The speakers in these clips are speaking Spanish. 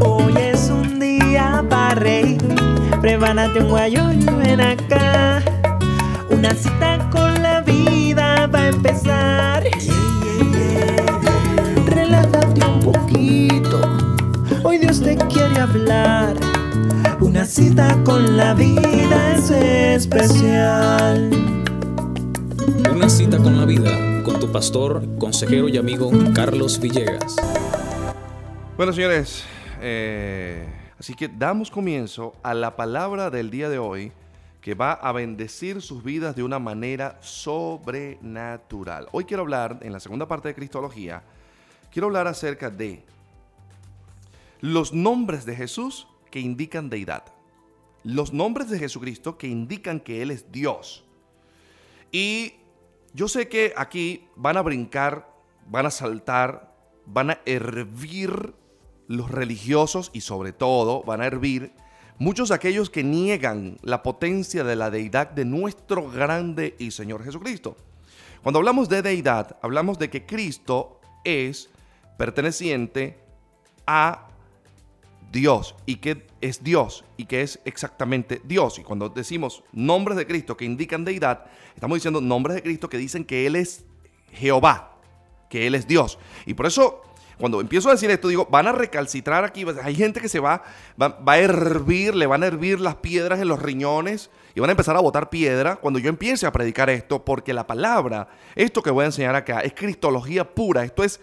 Hoy es un día para reír, prepárate un guayo y ven acá. Una cita con la vida va a empezar. Relájate un poquito, hoy Dios te quiere hablar. Una cita con la vida es especial. Una cita con la vida, con tu pastor, consejero y amigo Carlos Villegas. Bueno, señores, eh, así que damos comienzo a la palabra del día de hoy que va a bendecir sus vidas de una manera sobrenatural. Hoy quiero hablar, en la segunda parte de Cristología, quiero hablar acerca de los nombres de Jesús que indican deidad. Los nombres de Jesucristo que indican que Él es Dios. Y yo sé que aquí van a brincar, van a saltar, van a hervir los religiosos y sobre todo van a hervir muchos de aquellos que niegan la potencia de la deidad de nuestro grande y Señor Jesucristo. Cuando hablamos de deidad, hablamos de que Cristo es perteneciente a Dios y que es Dios y que es exactamente Dios. Y cuando decimos nombres de Cristo que indican deidad, estamos diciendo nombres de Cristo que dicen que Él es Jehová, que Él es Dios. Y por eso, cuando empiezo a decir esto, digo, van a recalcitrar aquí. Hay gente que se va, va, va a hervir, le van a hervir las piedras en los riñones y van a empezar a botar piedra cuando yo empiece a predicar esto, porque la palabra, esto que voy a enseñar acá, es cristología pura. Esto es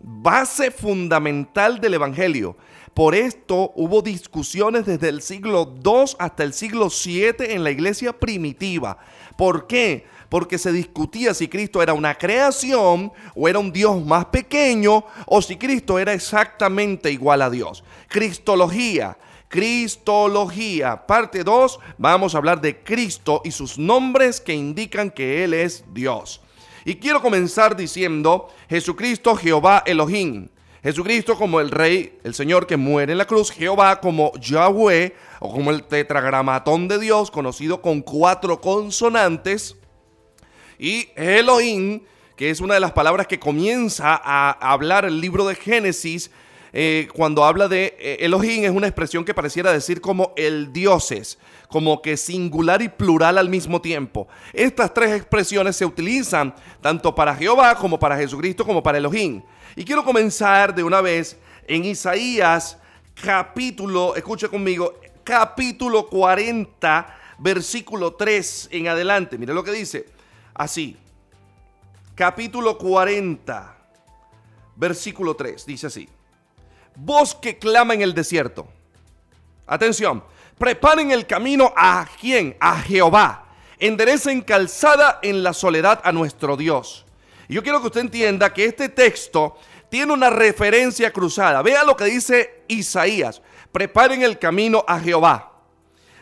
base fundamental del Evangelio. Por esto hubo discusiones desde el siglo II hasta el siglo VII en la iglesia primitiva. ¿Por qué? Porque se discutía si Cristo era una creación o era un Dios más pequeño o si Cristo era exactamente igual a Dios. Cristología. Cristología. Parte 2. Vamos a hablar de Cristo y sus nombres que indican que Él es Dios. Y quiero comenzar diciendo Jesucristo Jehová Elohim. Jesucristo como el Rey, el Señor que muere en la cruz, Jehová como Yahweh o como el tetragramatón de Dios, conocido con cuatro consonantes, y Elohim, que es una de las palabras que comienza a hablar el libro de Génesis, eh, cuando habla de eh, Elohim es una expresión que pareciera decir como el dioses, como que singular y plural al mismo tiempo. Estas tres expresiones se utilizan tanto para Jehová como para Jesucristo como para Elohim. Y quiero comenzar de una vez en Isaías capítulo, escuche conmigo, capítulo 40, versículo 3 en adelante. Mire lo que dice. Así. Capítulo 40, versículo 3. Dice así. Voz que clama en el desierto. Atención. Preparen el camino a quién? A Jehová. Enderecen calzada en la soledad a nuestro Dios. Y yo quiero que usted entienda que este texto tiene una referencia cruzada. Vea lo que dice Isaías. Preparen el camino a Jehová.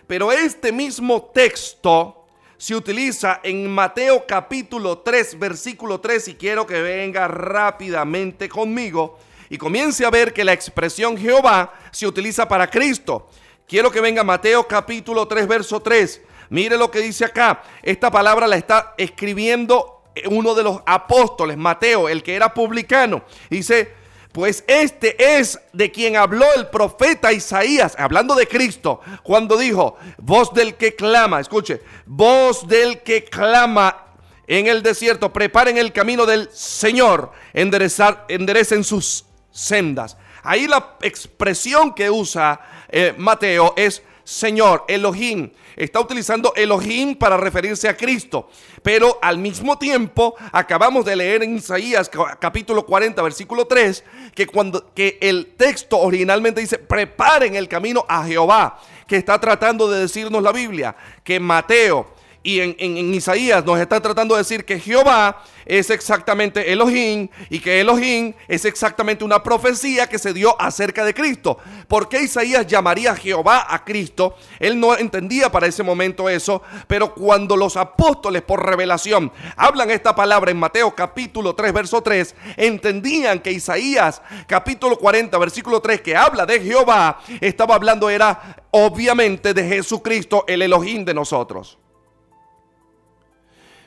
Pero este mismo texto se utiliza en Mateo capítulo 3, versículo 3. Y quiero que venga rápidamente conmigo y comience a ver que la expresión Jehová se utiliza para Cristo. Quiero que venga Mateo capítulo 3, verso 3. Mire lo que dice acá. Esta palabra la está escribiendo uno de los apóstoles, Mateo, el que era publicano. Dice, pues este es de quien habló el profeta Isaías, hablando de Cristo, cuando dijo, voz del que clama, escuche, voz del que clama en el desierto, preparen el camino del Señor, enderezar, enderecen sus sendas. Ahí la expresión que usa eh, Mateo es Señor, Elohim. Está utilizando Elohim para referirse a Cristo. Pero al mismo tiempo, acabamos de leer en Isaías capítulo 40, versículo 3, que, cuando, que el texto originalmente dice, preparen el camino a Jehová, que está tratando de decirnos la Biblia, que Mateo y en, en, Isaías nos está tratando de decir que Jehová es exactamente Elohim y que Elohim es exactamente una profecía que se dio acerca de Cristo. ¿Por qué Isaías llamaría Jehová a Cristo? Él no entendía para ese momento eso, pero cuando los apóstoles por revelación hablan esta palabra en Mateo capítulo 3, verso 3, entendían que Isaías capítulo 40, versículo 3, que habla de Jehová, estaba hablando era obviamente de Jesucristo, el Elohim de nosotros.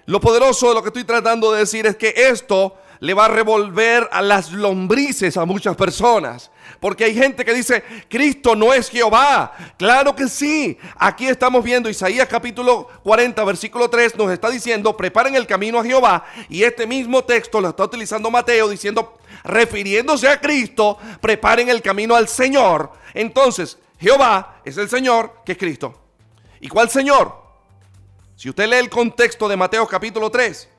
Lo poderoso de lo que estoy tratando de decir es que esto le va a revolver a las lombrices a muchas personas. Porque hay gente que dice, Cristo no es Jehová. Claro que sí. Aquí estamos viendo Isaías capítulo 40, versículo 3, nos está diciendo, preparen el camino a Jehová. Y este mismo texto lo está utilizando Mateo diciendo, refiriéndose a Cristo, preparen el camino al Señor. Entonces, Jehová es el Señor que es Cristo. ¿Y cuál Señor? Si usted lee el contexto de Mateo capítulo 3,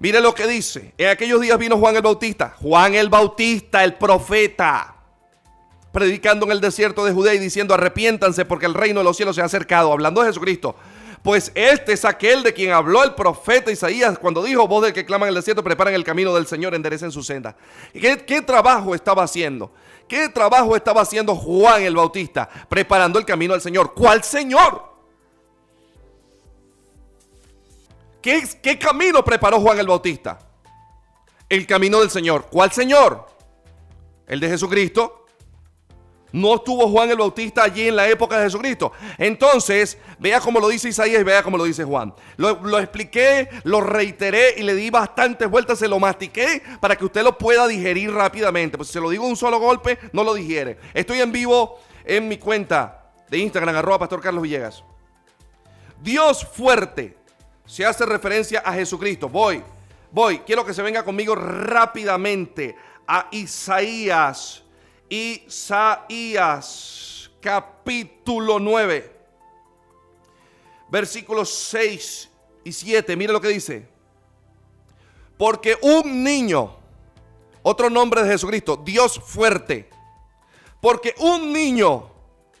mire lo que dice. En aquellos días vino Juan el Bautista, Juan el Bautista, el profeta, predicando en el desierto de Judea y diciendo, arrepiéntanse porque el reino de los cielos se ha acercado, hablando de Jesucristo. Pues este es aquel de quien habló el profeta Isaías cuando dijo, voz del que clama en el desierto, preparen el camino del Señor, enderecen su senda. ¿Qué, ¿Qué trabajo estaba haciendo? ¿Qué trabajo estaba haciendo Juan el Bautista? Preparando el camino del Señor. ¿Cuál Señor? ¿Qué, camino preparó Juan el Bautista? El camino del Señor. ¿Cuál Señor? El de Jesucristo. No estuvo Juan el Bautista allí en la época de Jesucristo. Entonces, vea cómo lo dice Isaías y vea cómo lo dice Juan. Lo, lo, expliqué, lo reiteré y le di bastantes vueltas, se lo mastiqué para que usted lo pueda digerir rápidamente. Pues si se lo digo un solo golpe, no lo digiere. Estoy en vivo en mi cuenta de Instagram, arroba Pastor Carlos Villegas. Dios fuerte se hace referencia a Jesucristo. Voy, voy, quiero que se venga conmigo rápidamente a Isaías. Isaías capítulo 9, versículos 6 y 7. Mire lo que dice. Porque un niño, otro nombre de Jesucristo, Dios fuerte. Porque un niño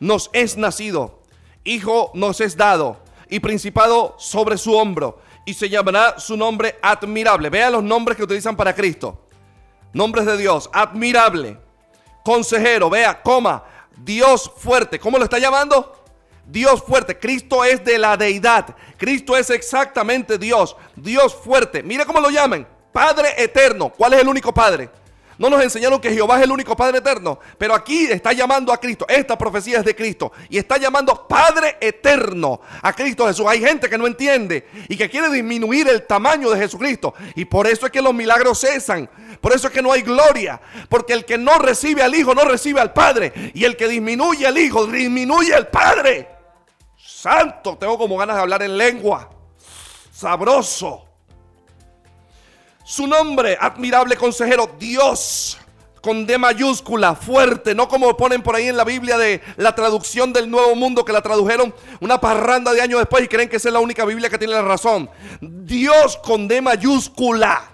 nos es nacido, hijo nos es dado y principado sobre su hombro. Y se llamará su nombre admirable. Vean los nombres que utilizan para Cristo. Nombres de Dios. Admirable. Consejero. Vea, coma. Dios fuerte. ¿Cómo lo está llamando? Dios fuerte. Cristo es de la deidad. Cristo es exactamente Dios. Dios fuerte. Mire cómo lo llaman. Padre eterno. ¿Cuál es el único Padre? No nos enseñaron que Jehová es el único Padre eterno, pero aquí está llamando a Cristo. Esta profecía es de Cristo y está llamando Padre eterno a Cristo Jesús. Hay gente que no entiende y que quiere disminuir el tamaño de Jesucristo y por eso es que los milagros cesan. Por eso es que no hay gloria, porque el que no recibe al Hijo no recibe al Padre y el que disminuye al Hijo disminuye al Padre. Santo, tengo como ganas de hablar en lengua. Sabroso. Su nombre, admirable consejero, Dios, con D mayúscula, fuerte, no como ponen por ahí en la Biblia de la traducción del Nuevo Mundo, que la tradujeron una parranda de años después y creen que esa es la única Biblia que tiene la razón. Dios con D mayúscula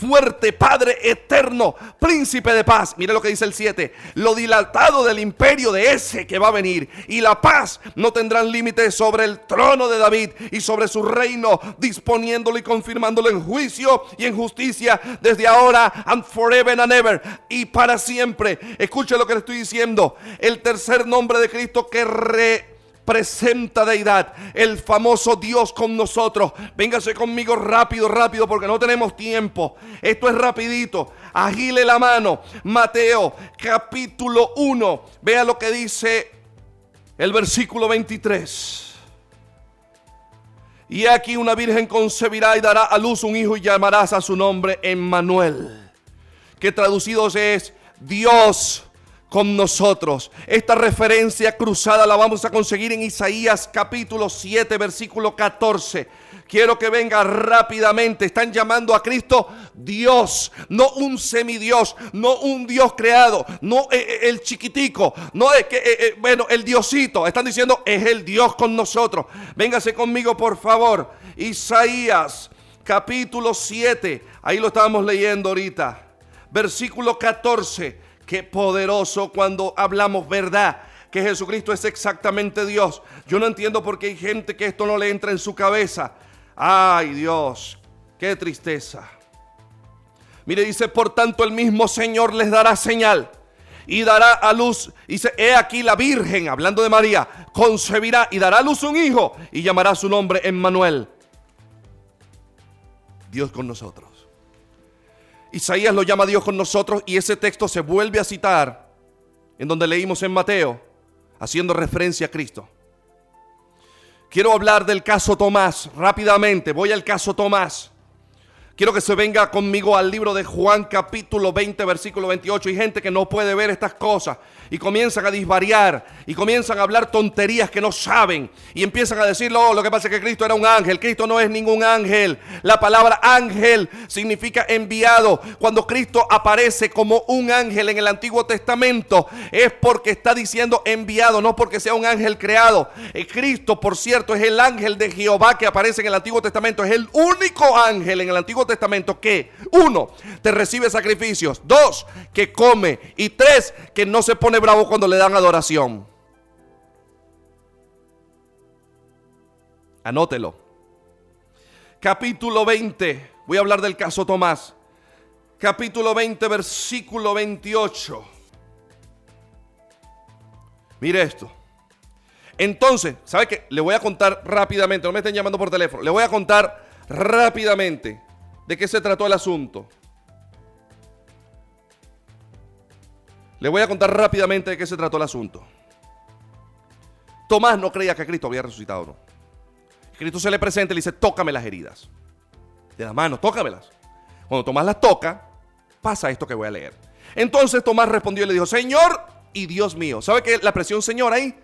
fuerte, Padre eterno, príncipe de paz. Mire lo que dice el 7. Lo dilatado del imperio de ese que va a venir. Y la paz no tendrán límites sobre el trono de David y sobre su reino, disponiéndolo y confirmándolo en juicio y en justicia desde ahora and forever and ever. Y para siempre. Escuche lo que le estoy diciendo. El tercer nombre de Cristo que re presenta deidad, el famoso Dios con nosotros. Véngase conmigo rápido, rápido, porque no tenemos tiempo. Esto es rapidito. Agile la mano. Mateo capítulo 1. Vea lo que dice el versículo 23. Y aquí una virgen concebirá y dará a luz un hijo y llamarás a su nombre Emmanuel, que traducido es Dios con nosotros. Esta referencia cruzada la vamos a conseguir en Isaías capítulo 7, versículo 14. Quiero que venga rápidamente. Están llamando a Cristo Dios, no un semidios, no un Dios creado, no eh, eh, el chiquitico, no es que, eh, bueno, el Diosito. Están diciendo es el Dios con nosotros. Véngase conmigo, por favor. Isaías capítulo 7, ahí lo estábamos leyendo ahorita. Versículo 14 Qué poderoso cuando hablamos verdad que Jesucristo es exactamente Dios. Yo no entiendo por qué hay gente que esto no le entra en su cabeza. Ay Dios, qué tristeza. Mire, dice, por tanto el mismo Señor les dará señal y dará a luz. Dice, he aquí la Virgen, hablando de María, concebirá y dará a luz un hijo y llamará su nombre Emmanuel. Dios con nosotros. Isaías lo llama Dios con nosotros y ese texto se vuelve a citar en donde leímos en Mateo, haciendo referencia a Cristo. Quiero hablar del caso Tomás rápidamente. Voy al caso Tomás. Quiero que se venga conmigo al libro de Juan capítulo 20 versículo 28. Hay gente que no puede ver estas cosas y comienzan a disvariar y comienzan a hablar tonterías que no saben y empiezan a decir, oh, lo que pasa es que Cristo era un ángel. Cristo no es ningún ángel. La palabra ángel significa enviado. Cuando Cristo aparece como un ángel en el Antiguo Testamento es porque está diciendo enviado, no porque sea un ángel creado. Eh, Cristo, por cierto, es el ángel de Jehová que aparece en el Antiguo Testamento. Es el único ángel en el Antiguo Testamento que, uno, te recibe sacrificios, dos, que come y tres, que no se pone bravo cuando le dan adoración. Anótelo. Capítulo 20. Voy a hablar del caso Tomás. Capítulo 20, versículo 28. Mire esto. Entonces, ¿sabe qué? Le voy a contar rápidamente, no me estén llamando por teléfono, le voy a contar rápidamente de qué se trató el asunto. Le voy a contar rápidamente de qué se trató el asunto. Tomás no creía que Cristo había resucitado, ¿no? Cristo se le presenta y le dice, tócame las heridas. De las manos, tócamelas. Cuando Tomás las toca, pasa esto que voy a leer. Entonces Tomás respondió y le dijo, Señor y Dios mío. ¿Sabe qué la expresión Señor ahí?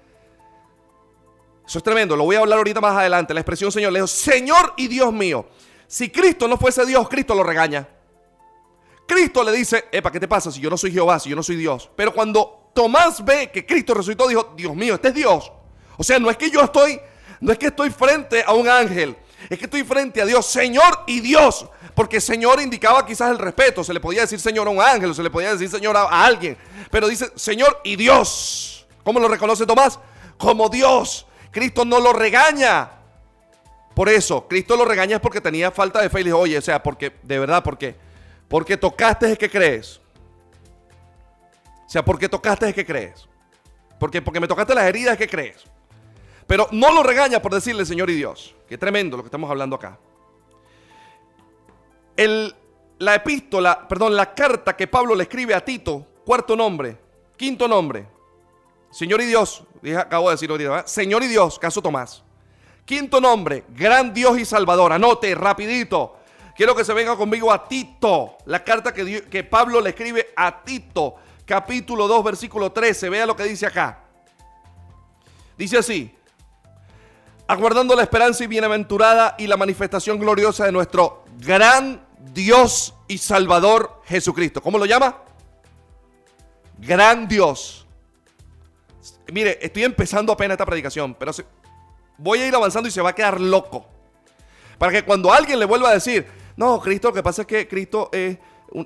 Eso es tremendo, lo voy a hablar ahorita más adelante. La expresión Señor le dijo, Señor y Dios mío. Si Cristo no fuese Dios, Cristo lo regaña. Cristo le dice, epa, ¿qué te pasa si yo no soy Jehová, si yo no soy Dios? Pero cuando Tomás ve que Cristo resucitó, dijo, Dios mío, este es Dios. O sea, no es que yo estoy, no es que estoy frente a un ángel, es que estoy frente a Dios, Señor y Dios. Porque Señor indicaba quizás el respeto, se le podía decir Señor a un ángel, se le podía decir Señor a, a alguien. Pero dice Señor y Dios. ¿Cómo lo reconoce Tomás? Como Dios. Cristo no lo regaña. Por eso, Cristo lo regaña porque tenía falta de fe y le dijo, oye, o sea, porque, de verdad, porque, porque tocaste es que crees. O sea, porque tocaste es que crees. Porque, porque me tocaste las heridas es que crees. Pero no lo regaña por decirle Señor y Dios. Qué tremendo lo que estamos hablando acá. El, la epístola, perdón, la carta que Pablo le escribe a Tito, cuarto nombre, quinto nombre. Señor y Dios, acabo de decirlo ¿verdad? Señor y Dios, caso Tomás. Quinto nombre, gran Dios y Salvador. Anote rapidito. Quiero que se venga conmigo a Tito. La carta que, que Pablo le escribe a Tito. Capítulo 2, versículo 13. Vea lo que dice acá. Dice así. Aguardando la esperanza y bienaventurada y la manifestación gloriosa de nuestro gran Dios y Salvador Jesucristo. ¿Cómo lo llama? Gran Dios. Mire, estoy empezando apenas esta predicación, pero voy a ir avanzando y se va a quedar loco. Para que cuando alguien le vuelva a decir, no, Cristo, lo que pasa es que Cristo es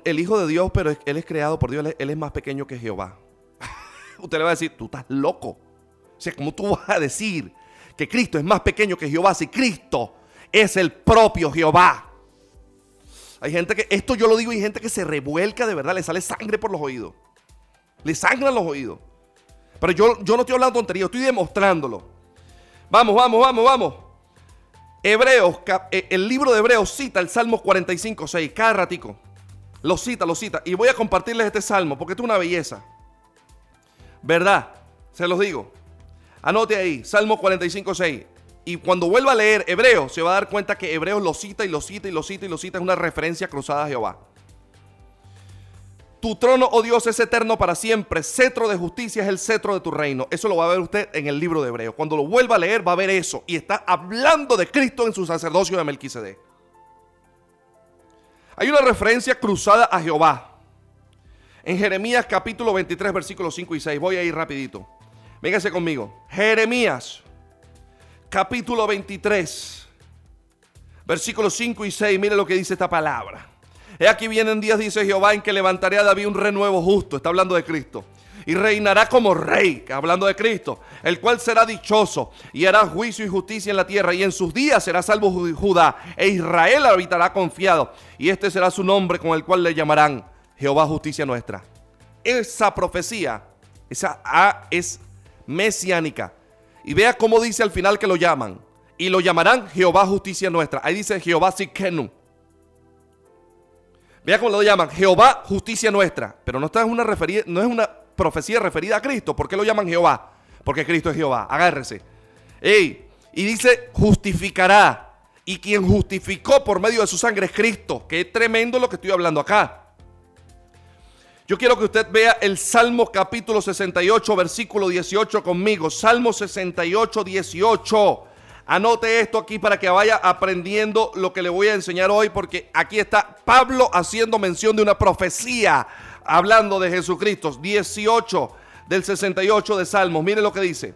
el Hijo de Dios, pero Él es creado por Dios, Él es más pequeño que Jehová. Usted le va a decir, tú estás loco. O sea, ¿cómo tú vas a decir que Cristo es más pequeño que Jehová si Cristo es el propio Jehová? Hay gente que, esto yo lo digo, hay gente que se revuelca de verdad, le sale sangre por los oídos. Le sangran los oídos. Pero yo, yo no estoy hablando tontería, estoy demostrándolo. Vamos, vamos, vamos, vamos. Hebreos, eh, el libro de Hebreos cita el Salmo 45, 6, cada ratico. Lo cita, lo cita. Y voy a compartirles este salmo porque es una belleza. ¿Verdad? Se los digo. Anote ahí, Salmo 45, 6. Y cuando vuelva a leer Hebreos, se va a dar cuenta que Hebreos lo cita y lo cita y lo cita y lo cita. Es una referencia cruzada a Jehová. Tu trono, oh Dios, es eterno para siempre. Cetro de justicia es el cetro de tu reino. Eso lo va a ver usted en el libro de Hebreos. Cuando lo vuelva a leer, va a ver eso. Y está hablando de Cristo en su sacerdocio de Melquisedec. Hay una referencia cruzada a Jehová. En Jeremías capítulo 23, versículos 5 y 6. Voy a ir rapidito. Véngase conmigo. Jeremías capítulo 23, versículos 5 y 6. Mire lo que dice esta palabra. He aquí vienen días, dice Jehová, en que levantaré a David un renuevo justo. Está hablando de Cristo. Y reinará como rey, hablando de Cristo, el cual será dichoso y hará juicio y justicia en la tierra. Y en sus días será salvo Judá e Israel habitará confiado. Y este será su nombre con el cual le llamarán Jehová justicia nuestra. Esa profecía, esa A es mesiánica. Y vea cómo dice al final que lo llaman. Y lo llamarán Jehová justicia nuestra. Ahí dice Jehová Sikenu. Vea cómo lo llaman, Jehová, justicia nuestra. Pero no, está una no es una profecía referida a Cristo. ¿Por qué lo llaman Jehová? Porque Cristo es Jehová. Agárrese. y dice, justificará y quien justificó por medio de su sangre es Cristo. Qué tremendo lo que estoy hablando acá. Yo quiero que usted vea el Salmo capítulo 68, versículo 18 conmigo. Salmo 68, 18. Anote esto aquí para que vaya aprendiendo lo que le voy a enseñar hoy, porque aquí está Pablo haciendo mención de una profecía, hablando de Jesucristo. 18 del 68 de Salmos. Mire lo que dice.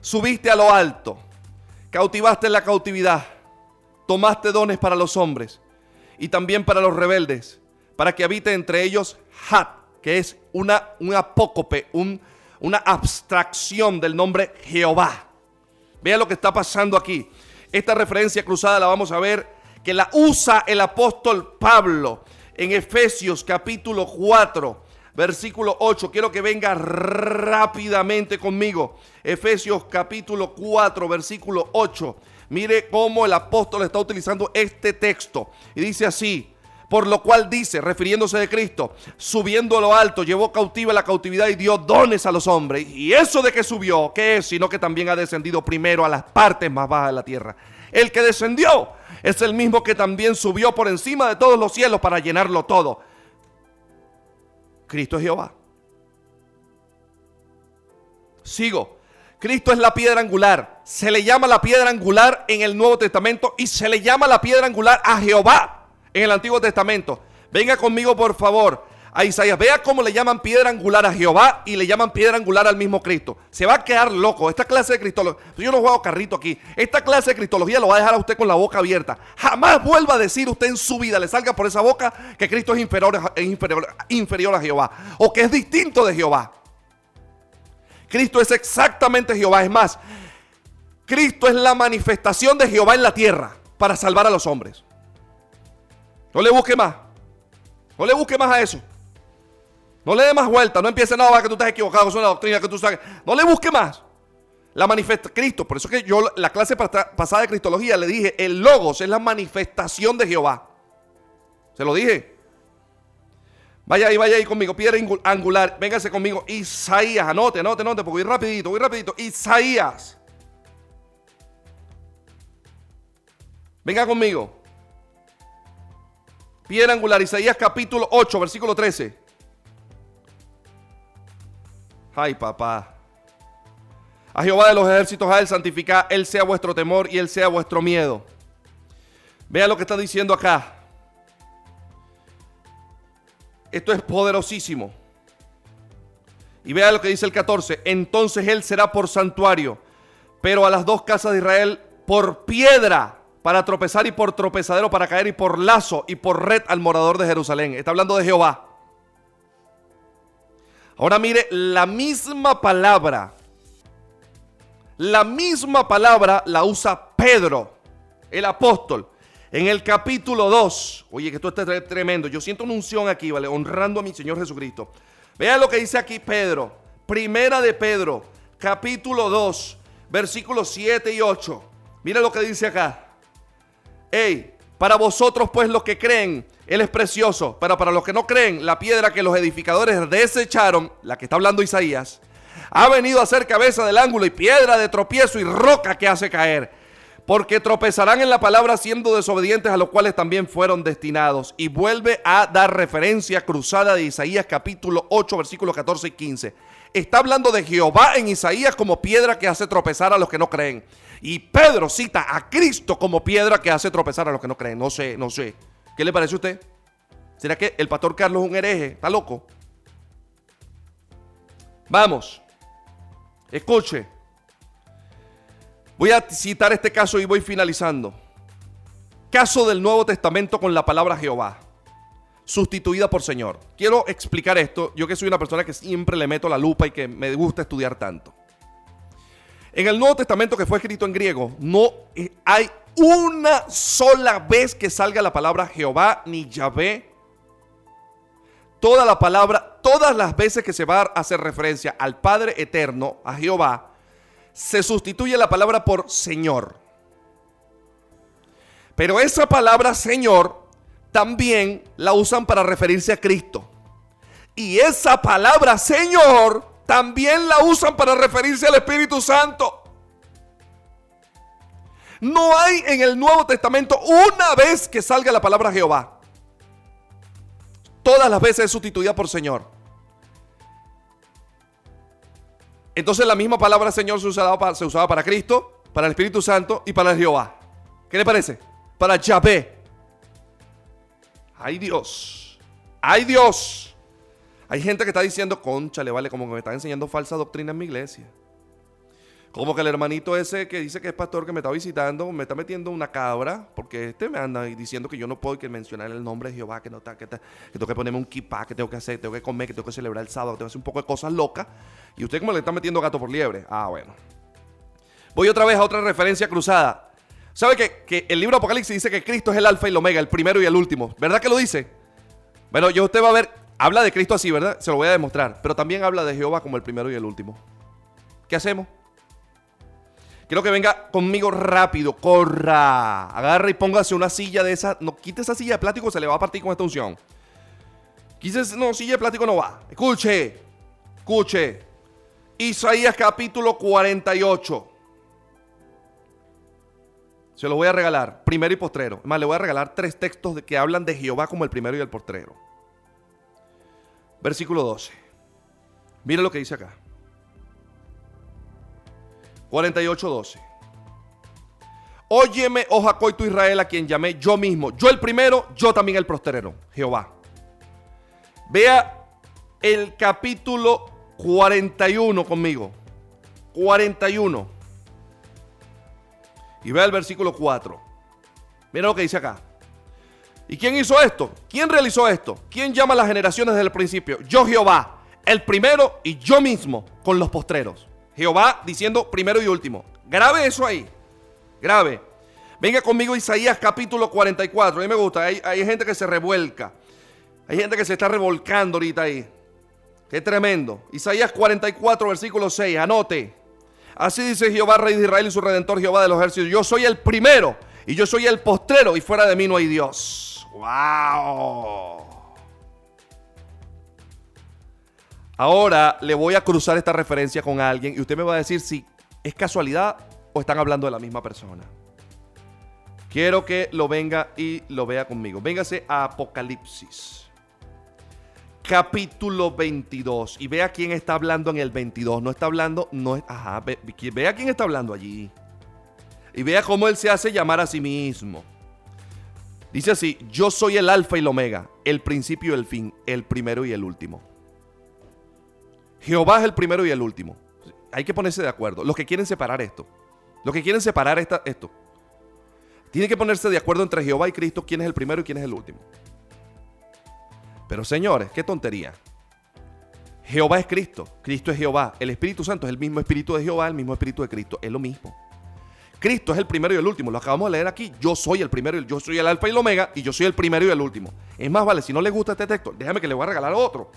Subiste a lo alto, cautivaste la cautividad, tomaste dones para los hombres y también para los rebeldes, para que habite entre ellos Hat, que es una, un apócope, una abstracción del nombre Jehová. Vea lo que está pasando aquí. Esta referencia cruzada la vamos a ver que la usa el apóstol Pablo en Efesios capítulo 4, versículo 8. Quiero que venga rápidamente conmigo. Efesios capítulo 4, versículo 8. Mire cómo el apóstol está utilizando este texto. Y dice así, por lo cual dice, refiriéndose de Cristo, subiendo a lo alto, llevó cautiva la cautividad y dio dones a los hombres. Y eso de que subió, ¿qué es? Sino que también ha descendido primero a las partes más bajas de la tierra. El que descendió es el mismo que también subió por encima de todos los cielos para llenarlo todo. Cristo es Jehová. Sigo. Cristo es la piedra angular. Se le llama la piedra angular en el Nuevo Testamento y se le llama la piedra angular a Jehová en el Antiguo Testamento. Venga conmigo, por favor, a Isaías. Vea cómo le llaman piedra angular a Jehová y le llaman piedra angular al mismo Cristo. Se va a quedar loco. Esta clase de cristología, yo no juego carrito aquí. Esta clase de cristología lo va a dejar a usted con la boca abierta. Jamás vuelva a decir usted en su vida, le salga por esa boca que Cristo es inferior, es inferior, inferior a Jehová o que es distinto de Jehová. Cristo es exactamente Jehová. Es más, Cristo es la manifestación de Jehová en la tierra para salvar a los hombres. No le busque más. No le busque más a eso. No le dé más vuelta. No empiece nada, que tú estás equivocado. Es una doctrina que tú sabes. No le busque más. La manifiesta Cristo. Por eso que yo, la clase pasada de Cristología, le dije: el Logos es la manifestación de Jehová. Se lo dije. Vaya ahí, vaya ahí conmigo. Piedra angular. Véngase conmigo. Isaías. Anote, anote, anote. Porque voy rapidito, voy rapidito. Isaías. Venga conmigo. Piedra angular, Isaías capítulo 8, versículo 13. Ay, papá. A Jehová de los ejércitos, a él santificar, él sea vuestro temor y él sea vuestro miedo. Vea lo que está diciendo acá. Esto es poderosísimo. Y vea lo que dice el 14. Entonces él será por santuario, pero a las dos casas de Israel por piedra para tropezar y por tropezadero para caer y por lazo y por red al morador de Jerusalén. Está hablando de Jehová. Ahora mire, la misma palabra, la misma palabra la usa Pedro, el apóstol, en el capítulo 2. Oye, que esto está tremendo. Yo siento una unción aquí, ¿vale? Honrando a mi Señor Jesucristo. Vea lo que dice aquí Pedro. Primera de Pedro, capítulo 2, versículos 7 y 8. Mira lo que dice acá. Hey, para vosotros pues los que creen, Él es precioso, pero para los que no creen, la piedra que los edificadores desecharon, la que está hablando Isaías, ha venido a ser cabeza del ángulo y piedra de tropiezo y roca que hace caer. Porque tropezarán en la palabra siendo desobedientes a los cuales también fueron destinados. Y vuelve a dar referencia cruzada de Isaías capítulo 8 versículos 14 y 15. Está hablando de Jehová en Isaías como piedra que hace tropezar a los que no creen. Y Pedro cita a Cristo como piedra que hace tropezar a los que no creen. No sé, no sé. ¿Qué le parece a usted? ¿Será que el pastor Carlos es un hereje? ¿Está loco? Vamos. Escuche. Voy a citar este caso y voy finalizando. Caso del Nuevo Testamento con la palabra Jehová, sustituida por Señor. Quiero explicar esto, yo que soy una persona que siempre le meto la lupa y que me gusta estudiar tanto. En el Nuevo Testamento que fue escrito en griego, no eh, hay una sola vez que salga la palabra Jehová ni Yahvé. Toda la palabra, todas las veces que se va a hacer referencia al Padre Eterno, a Jehová, se sustituye la palabra por Señor. Pero esa palabra Señor también la usan para referirse a Cristo. Y esa palabra Señor también la usan para referirse al Espíritu Santo. No hay en el Nuevo Testamento una vez que salga la palabra Jehová. Todas las veces es sustituida por Señor. Entonces la misma palabra Señor se usaba, para, Cristo, para el Espíritu Santo y para Jehová. ¿Qué le parece? Para Yahvé. Ay Dios. Ay Dios. Hay gente que está diciendo, concha, le vale, como que me está enseñando falsa doctrina en mi iglesia. Como que el hermanito ese que dice que es pastor que me está visitando, me está metiendo una cabra, porque este me anda diciendo que yo no puedo que mencionar el nombre de Jehová, que no está, que, que tengo que ponerme un kipá, que tengo que hacer, tengo que comer, que tengo que celebrar el sábado, que tengo que hacer un poco de cosas locas. Y usted como le está metiendo gato por liebre. Ah, bueno. Voy otra vez a otra referencia cruzada. ¿Sabe que, que el libro Apocalipsis dice que Cristo es el alfa y el omega, el primero y el último? ¿Verdad que lo dice? Bueno, yo usted va a ver, habla de Cristo así, ¿verdad? Se lo voy a demostrar. Pero también habla de Jehová como el primero y el último. ¿Qué hacemos? Quiero que venga conmigo rápido, corra. Agarra y póngase una silla de esa. No, quite esa silla de plástico, se le va a partir con esta unción. Quise, no, silla de plástico no va. Escuche, escuche. Isaías capítulo 48. Se lo voy a regalar, primero y postrero. Más, le voy a regalar tres textos que hablan de Jehová como el primero y el postrero. Versículo 12. Mire lo que dice acá. 48:12. Óyeme, oh Jacob tu Israel, a quien llamé yo mismo. Yo el primero, yo también el postrero, Jehová. Vea el capítulo 41 conmigo. 41. Y vea el versículo 4. Mira lo que dice acá. ¿Y quién hizo esto? ¿Quién realizó esto? ¿Quién llama a las generaciones desde el principio? Yo Jehová, el primero y yo mismo con los postreros. Jehová diciendo primero y último. Grave eso ahí. Grave. Venga conmigo Isaías capítulo 44. A mí me gusta. Hay, hay, gente que se revuelca. Hay gente que se está revolcando ahorita ahí. Qué tremendo. Isaías 44, versículo 6. Anote. Así dice Jehová, Rey de Israel y su Redentor, Jehová de los ejércitos. Yo soy el primero y yo soy el postrero y fuera de mí no hay Dios. ¡Wow! Ahora le voy a cruzar esta referencia con alguien y usted me va a decir si es casualidad o están hablando de la misma persona. Quiero que lo venga y lo vea conmigo. Véngase a Apocalipsis. Capítulo 22. Y vea quién está hablando en el 22. No está hablando, no es, ajá, ve, vea quién está hablando allí. Y vea cómo él se hace llamar a sí mismo. Dice así, yo soy el alfa y el omega, el principio y el fin, el primero y el último. Jehová es el primero y el último. Hay que ponerse de acuerdo. Los que quieren separar esto. Los que quieren separar esta, esto. Tienen que ponerse de acuerdo entre Jehová y Cristo quién es el primero y quién es el último. Pero señores, qué tontería. Jehová es Cristo. Cristo es Jehová. El Espíritu Santo es el mismo Espíritu de Jehová, el mismo Espíritu de Cristo. Es lo mismo. Cristo es el primero y el último. Lo acabamos de leer aquí. Yo soy el primero, yo soy el alfa y el omega y yo soy el primero y el último. Es más, vale, si no les gusta este texto, déjame que le voy a regalar otro.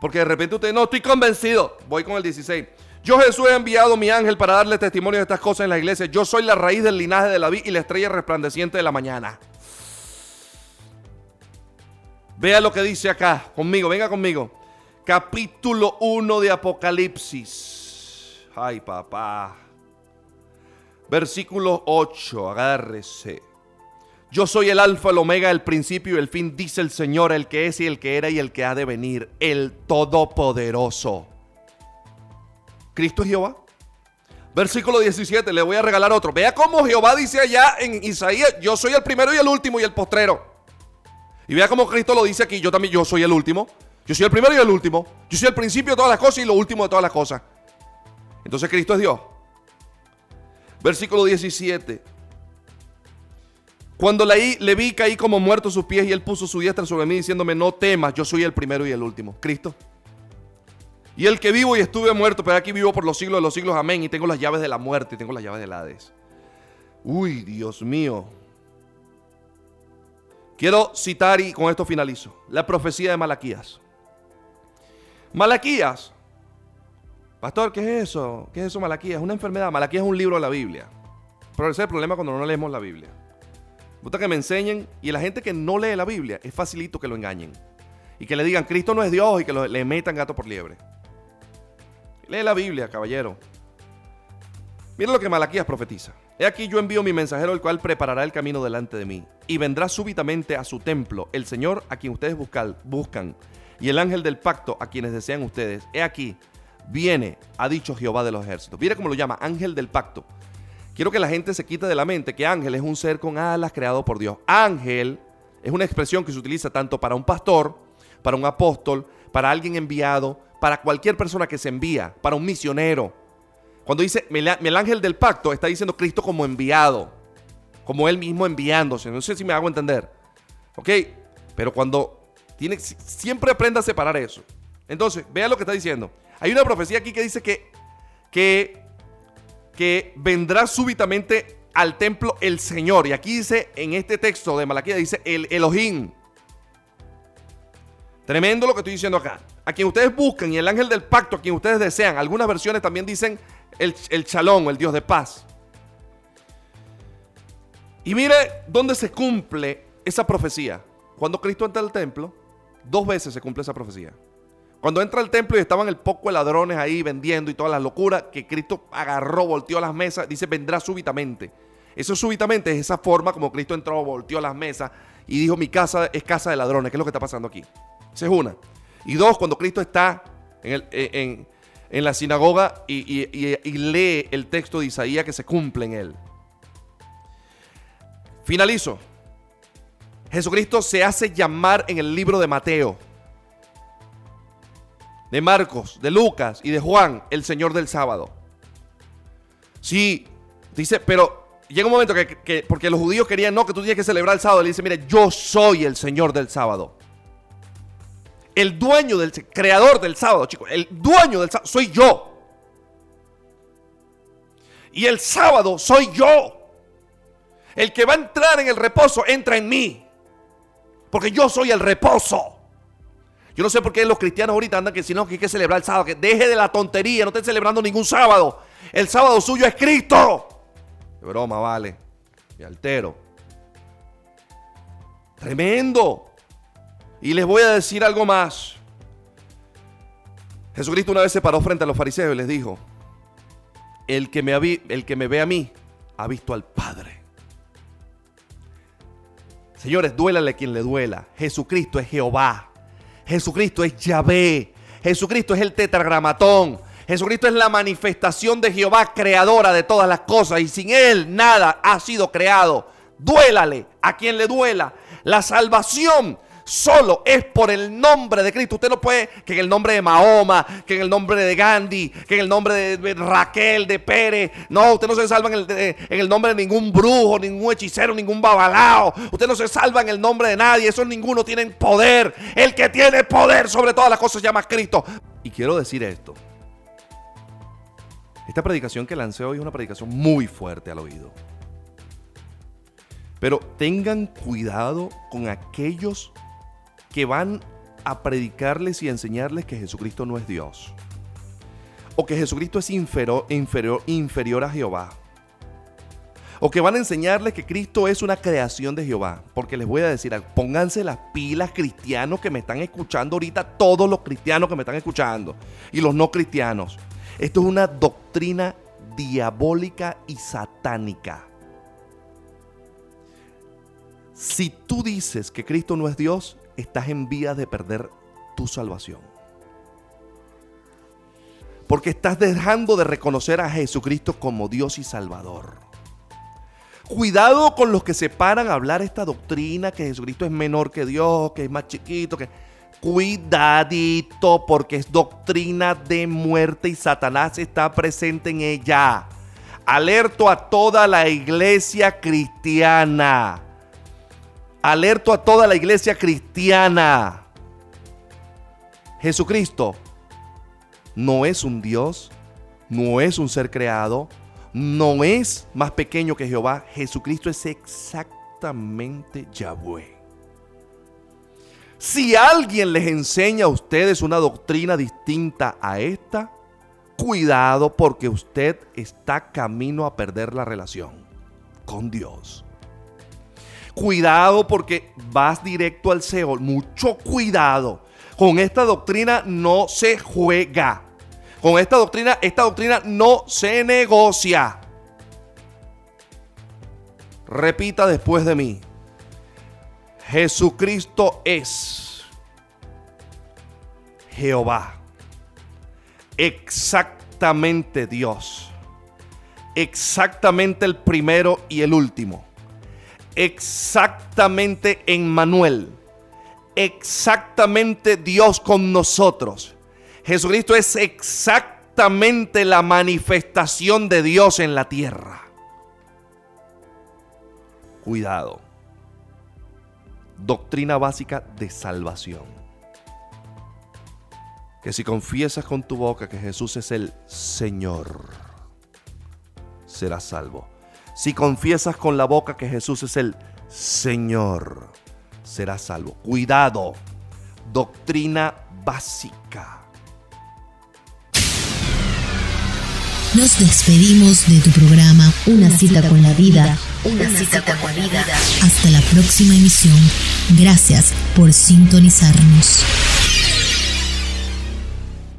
Porque de repente usted, no, estoy convencido. Voy con el 16. Yo Jesús he enviado mi ángel para darle testimonio de estas cosas en la iglesia. Yo soy la raíz del linaje de la vida y la estrella resplandeciente de la mañana. Vea lo que dice acá, conmigo, venga conmigo. Capítulo 1 de Apocalipsis. Ay, papá. Versículo 8, agárrese. Yo soy el alfa, el omega, el principio y el fin, dice el Señor, el que es y el que era y el que ha de venir, el Todopoderoso. Cristo es Jehová. Versículo 17, le voy a regalar otro. Vea cómo Jehová dice allá en Isaías, yo soy el primero y el último y el postrero. Y vea cómo Cristo lo dice aquí, yo también, yo soy el último. Yo soy el primero y el último. Yo soy el principio de todas las cosas y lo último de todas las cosas. Entonces Cristo es Dios. Versículo 17. Cuando le, vi, caí como muerto sus pies y él puso su diestra sobre mí diciéndome, no temas, yo soy el primero y el último. Cristo. Y el que vivo y estuve muerto, pero aquí vivo por los siglos de los siglos, amén. Y tengo las llaves de la muerte y tengo las llaves del Hades. Uy, Dios mío. Quiero citar y con esto finalizo. La profecía de Malaquías. Malaquías. Pastor, ¿qué es eso? ¿Qué es eso, Malaquías? Es una enfermedad. Malaquías es un libro de la Biblia. Pero ese es el problema cuando no leemos la Biblia gusta que me enseñen. Y la gente que no lee la Biblia, es facilito que lo engañen. Y que le digan, Cristo no es Dios y que le metan gato por liebre. Lee la Biblia, caballero. Mira lo que Malaquías profetiza. He aquí yo envío mi mensajero, el cual preparará el camino delante de mí. Y vendrá súbitamente a su templo el Señor a quien ustedes buscan, buscan y el ángel del pacto a quienes desean ustedes. He aquí, viene, ha dicho Jehová de los ejércitos. Mire cómo lo llama, ángel del pacto. Quiero que la gente se quite de la mente que ángel es un ser con alas creado por Dios. Ángel es una expresión que se utiliza tanto para un pastor, para un apóstol, para alguien enviado, para cualquier persona que se envía, para un misionero. Cuando dice el ángel del pacto, está diciendo Cristo como enviado, como él mismo enviándose. No sé si me hago entender. ¿Ok? Pero cuando tiene, siempre aprenda a separar eso. Entonces, vea lo que está diciendo. Hay una profecía aquí que dice que, que, vendrá súbitamente al templo el Señor. Y aquí dice, en este texto de Malaquía, dice el Elohim. Tremendo lo que estoy diciendo acá. A quien ustedes buscan y el ángel del pacto, a quien ustedes desean. Algunas versiones también dicen el, el Shalom, el Dios de paz. Y mire dónde se cumple esa profecía. Cuando Cristo entra al templo, dos veces se cumple esa profecía. Cuando entra al templo y estaban el poco de ladrones ahí vendiendo y todas las locuras, que Cristo agarró, volteó las mesas, dice, vendrá súbitamente. Eso súbitamente es esa forma como Cristo entró, volteó las mesas y dijo, mi casa es casa de ladrones. ¿Qué es lo que está pasando aquí? Esa es una. Y dos, cuando Cristo está en, la sinagoga y lee el texto de Isaías que se cumple en él. Finalizo. Jesucristo se hace llamar en el libro de Mateo de Marcos, de Lucas y de Juan, el Señor del sábado. Sí, dice, pero llega un momento que, porque los judíos querían, no, que tú tienes que celebrar el sábado, le dice, mire, yo soy el Señor del sábado. El dueño del, creador del sábado, chicos, el dueño del sábado, soy yo. Y el sábado soy yo. El que va a entrar en el reposo entra en mí. Porque yo soy el reposo. Yo no sé por qué los cristianos ahorita andan que si no, que hay que celebrar el sábado. Que deje de la tontería, no estén celebrando ningún sábado. El sábado suyo es Cristo. Broma, vale. Me altero. Tremendo. Y les voy a decir algo más. Jesucristo una vez se paró frente a los fariseos y les dijo, el que me, el que me ve a mí ha visto al Padre. Señores, duélale quien le duela. Jesucristo es Jehová. Jesucristo es Yahvé. Jesucristo es el tetragramatón. Jesucristo es la manifestación de Jehová, creadora de todas las cosas. Y sin Él nada ha sido creado. Duélale a quien le duela. La salvación solo es por el nombre de Cristo. Usted no puede que en el nombre de Mahoma, que en el nombre de Gandhi, que en el nombre de Raquel, de Pérez. No, usted no se salva en el, nombre de ningún brujo, ningún hechicero, ningún babalao. Usted no se salva en el nombre de nadie. Esos ninguno tienen poder. El que tiene poder sobre todas las cosas se llama Cristo. Y quiero decir esto. Esta predicación que lancé hoy es una predicación muy fuerte al oído. Pero tengan cuidado con aquellos que van a predicarles y enseñarles que Jesucristo no es Dios. O que Jesucristo es inferior, inferior, inferior a Jehová. O que van a enseñarles que Cristo es una creación de Jehová. Porque les voy a decir, pónganse las pilas cristianos que me están escuchando ahorita, todos los cristianos que me están escuchando y los no cristianos. Esto es una doctrina diabólica y satánica. Si tú dices que Cristo no es Dios, estás en vías de perder tu salvación. Porque estás dejando de reconocer a Jesucristo como Dios y Salvador. Cuidado con los que se paran a hablar esta doctrina que Jesucristo es menor que Dios, que es más chiquito, que cuidadito porque es doctrina de muerte y Satanás está presente en ella. Alerto a toda la iglesia cristiana alerto a toda la iglesia cristiana. Jesucristo no es un Dios, no es un ser creado, no es más pequeño que Jehová. Jesucristo es exactamente Yahweh. Si alguien les enseña a ustedes una doctrina distinta a esta, cuidado porque usted está camino a perder la relación con Dios. Cuidado porque vas directo al Seol. Mucho cuidado. Con esta doctrina no se juega. Con esta doctrina, esta doctrina no se negocia. Repita después de mí. Jesucristo es Jehová. Exactamente Dios. Exactamente el primero y el último. Exactamente en Manuel. Exactamente Dios con nosotros. Jesucristo es exactamente la manifestación de Dios en la tierra. Cuidado. Doctrina básica de salvación. Que si confiesas con tu boca que Jesús es el Señor, serás salvo. Si confiesas con la boca que Jesús es el Señor, serás salvo. Cuidado. Doctrina básica. Nos despedimos de tu programa Una cita con la vida. Una cita con la vida. Hasta la próxima emisión. Gracias por sintonizarnos.